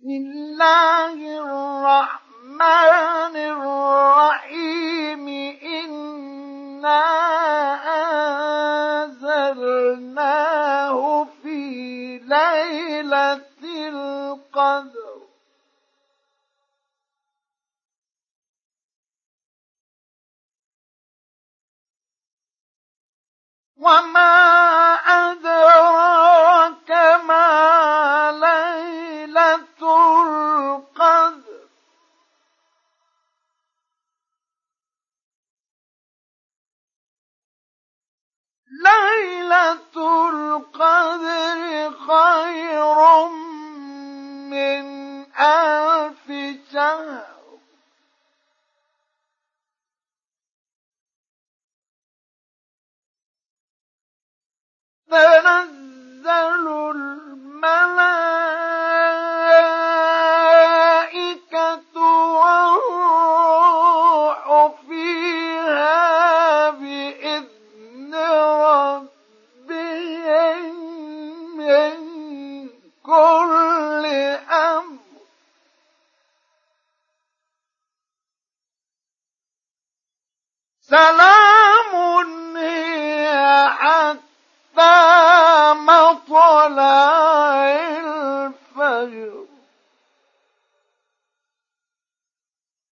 بسم الله الرحمن الرحيم إنا أنزلناه في ليلة القدر وما ليلة كل أمر. سلام هي حتى